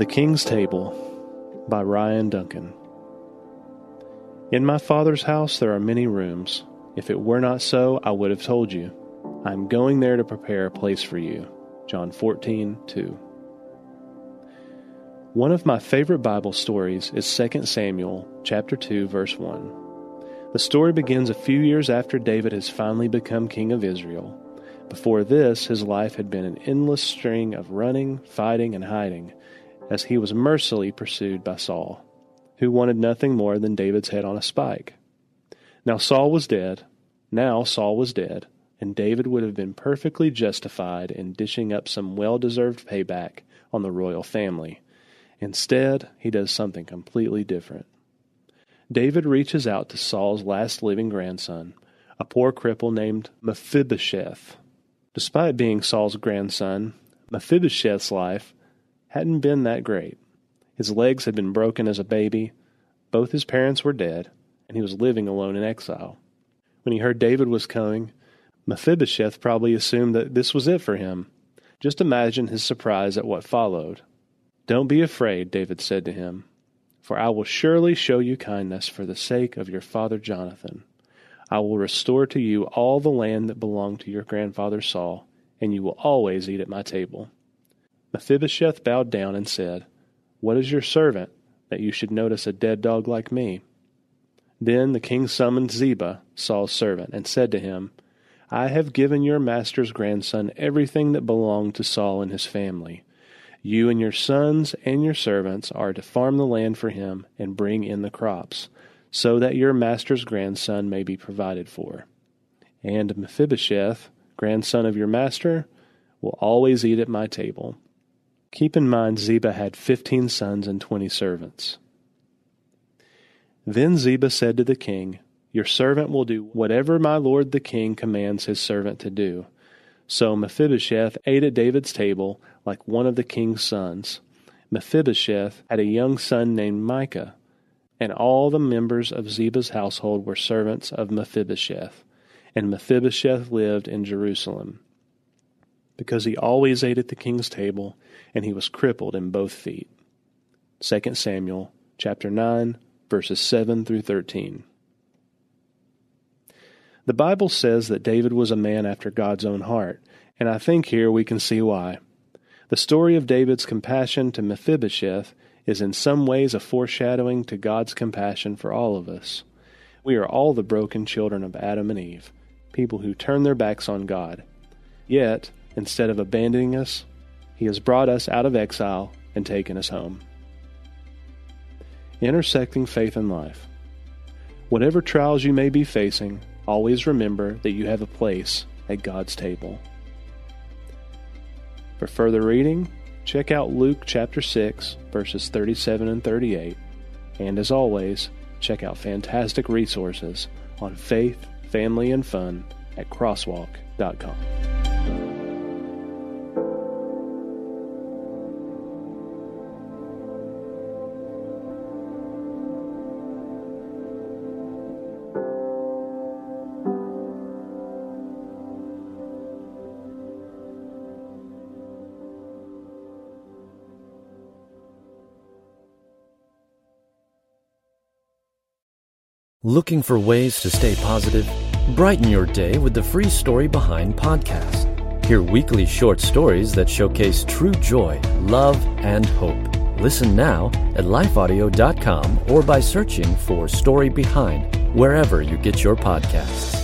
The King's Table by Ryan Duncan. In my Father's house there are many rooms. If it were not so, I would have told you. I am going there to prepare a place for you. John 14, 2. One of my favorite Bible stories is 2 Samuel chapter 2 verse 1. The story begins a few years after David has finally become king of Israel. Before this, his life had been an endless string of running, fighting, and hiding as he was mercilessly pursued by Saul, who wanted nothing more than David's head on a spike. Now Saul was dead. Now Saul was dead, and David would have been perfectly justified in dishing up some well deserved payback on the royal family. Instead, he does something completely different. David reaches out to Saul's last living grandson, a poor cripple named Mephibosheth. Despite being Saul's grandson, Mephibosheth's life hadn't been that great. His legs had been broken as a baby, both his parents were dead, and he was living alone in exile. When he heard David was coming, Mephibosheth probably assumed that this was it for him. Just imagine his surprise at what followed. Don't be afraid, David said to him, for I will surely show you kindness for the sake of your father Jonathan. I will restore to you all the land that belonged to your grandfather Saul, and you will always eat at my table. Mephibosheth bowed down and said, What is your servant, that you should notice a dead dog like me? Then the king summoned Ziba, Saul's servant, and said to him, I have given your master's grandson everything that belonged to Saul and his family. You and your sons and your servants are to farm the land for him and bring in the crops, so that your master's grandson may be provided for. And Mephibosheth, grandson of your master, will always eat at my table. Keep in mind Ziba had fifteen sons and twenty servants. Then Ziba said to the king, Your servant will do whatever my lord the king commands his servant to do. So Mephibosheth ate at David's table like one of the king's sons. Mephibosheth had a young son named Micah, and all the members of Ziba's household were servants of Mephibosheth. And Mephibosheth lived in Jerusalem because he always ate at the king's table, and he was crippled in both feet. 2 Samuel chapter 9 verses 7 through 13. The Bible says that David was a man after God's own heart, and I think here we can see why. The story of David's compassion to Mephibosheth is in some ways a foreshadowing to God's compassion for all of us. We are all the broken children of Adam and Eve, people who turn their backs on God. Yet, Instead of abandoning us, He has brought us out of exile and taken us home. Intersecting faith and life. Whatever trials you may be facing, always remember that you have a place at God's table. For further reading, check out Luke chapter 6, verses 37 and 38. And as always, check out fantastic resources on faith, family, and fun at crosswalk.com. Looking for ways to stay positive? Brighten your day with the Free Story Behind podcast. Hear weekly short stories that showcase true joy, love, and hope. Listen now at lifeaudio.com or by searching for Story Behind wherever you get your podcasts.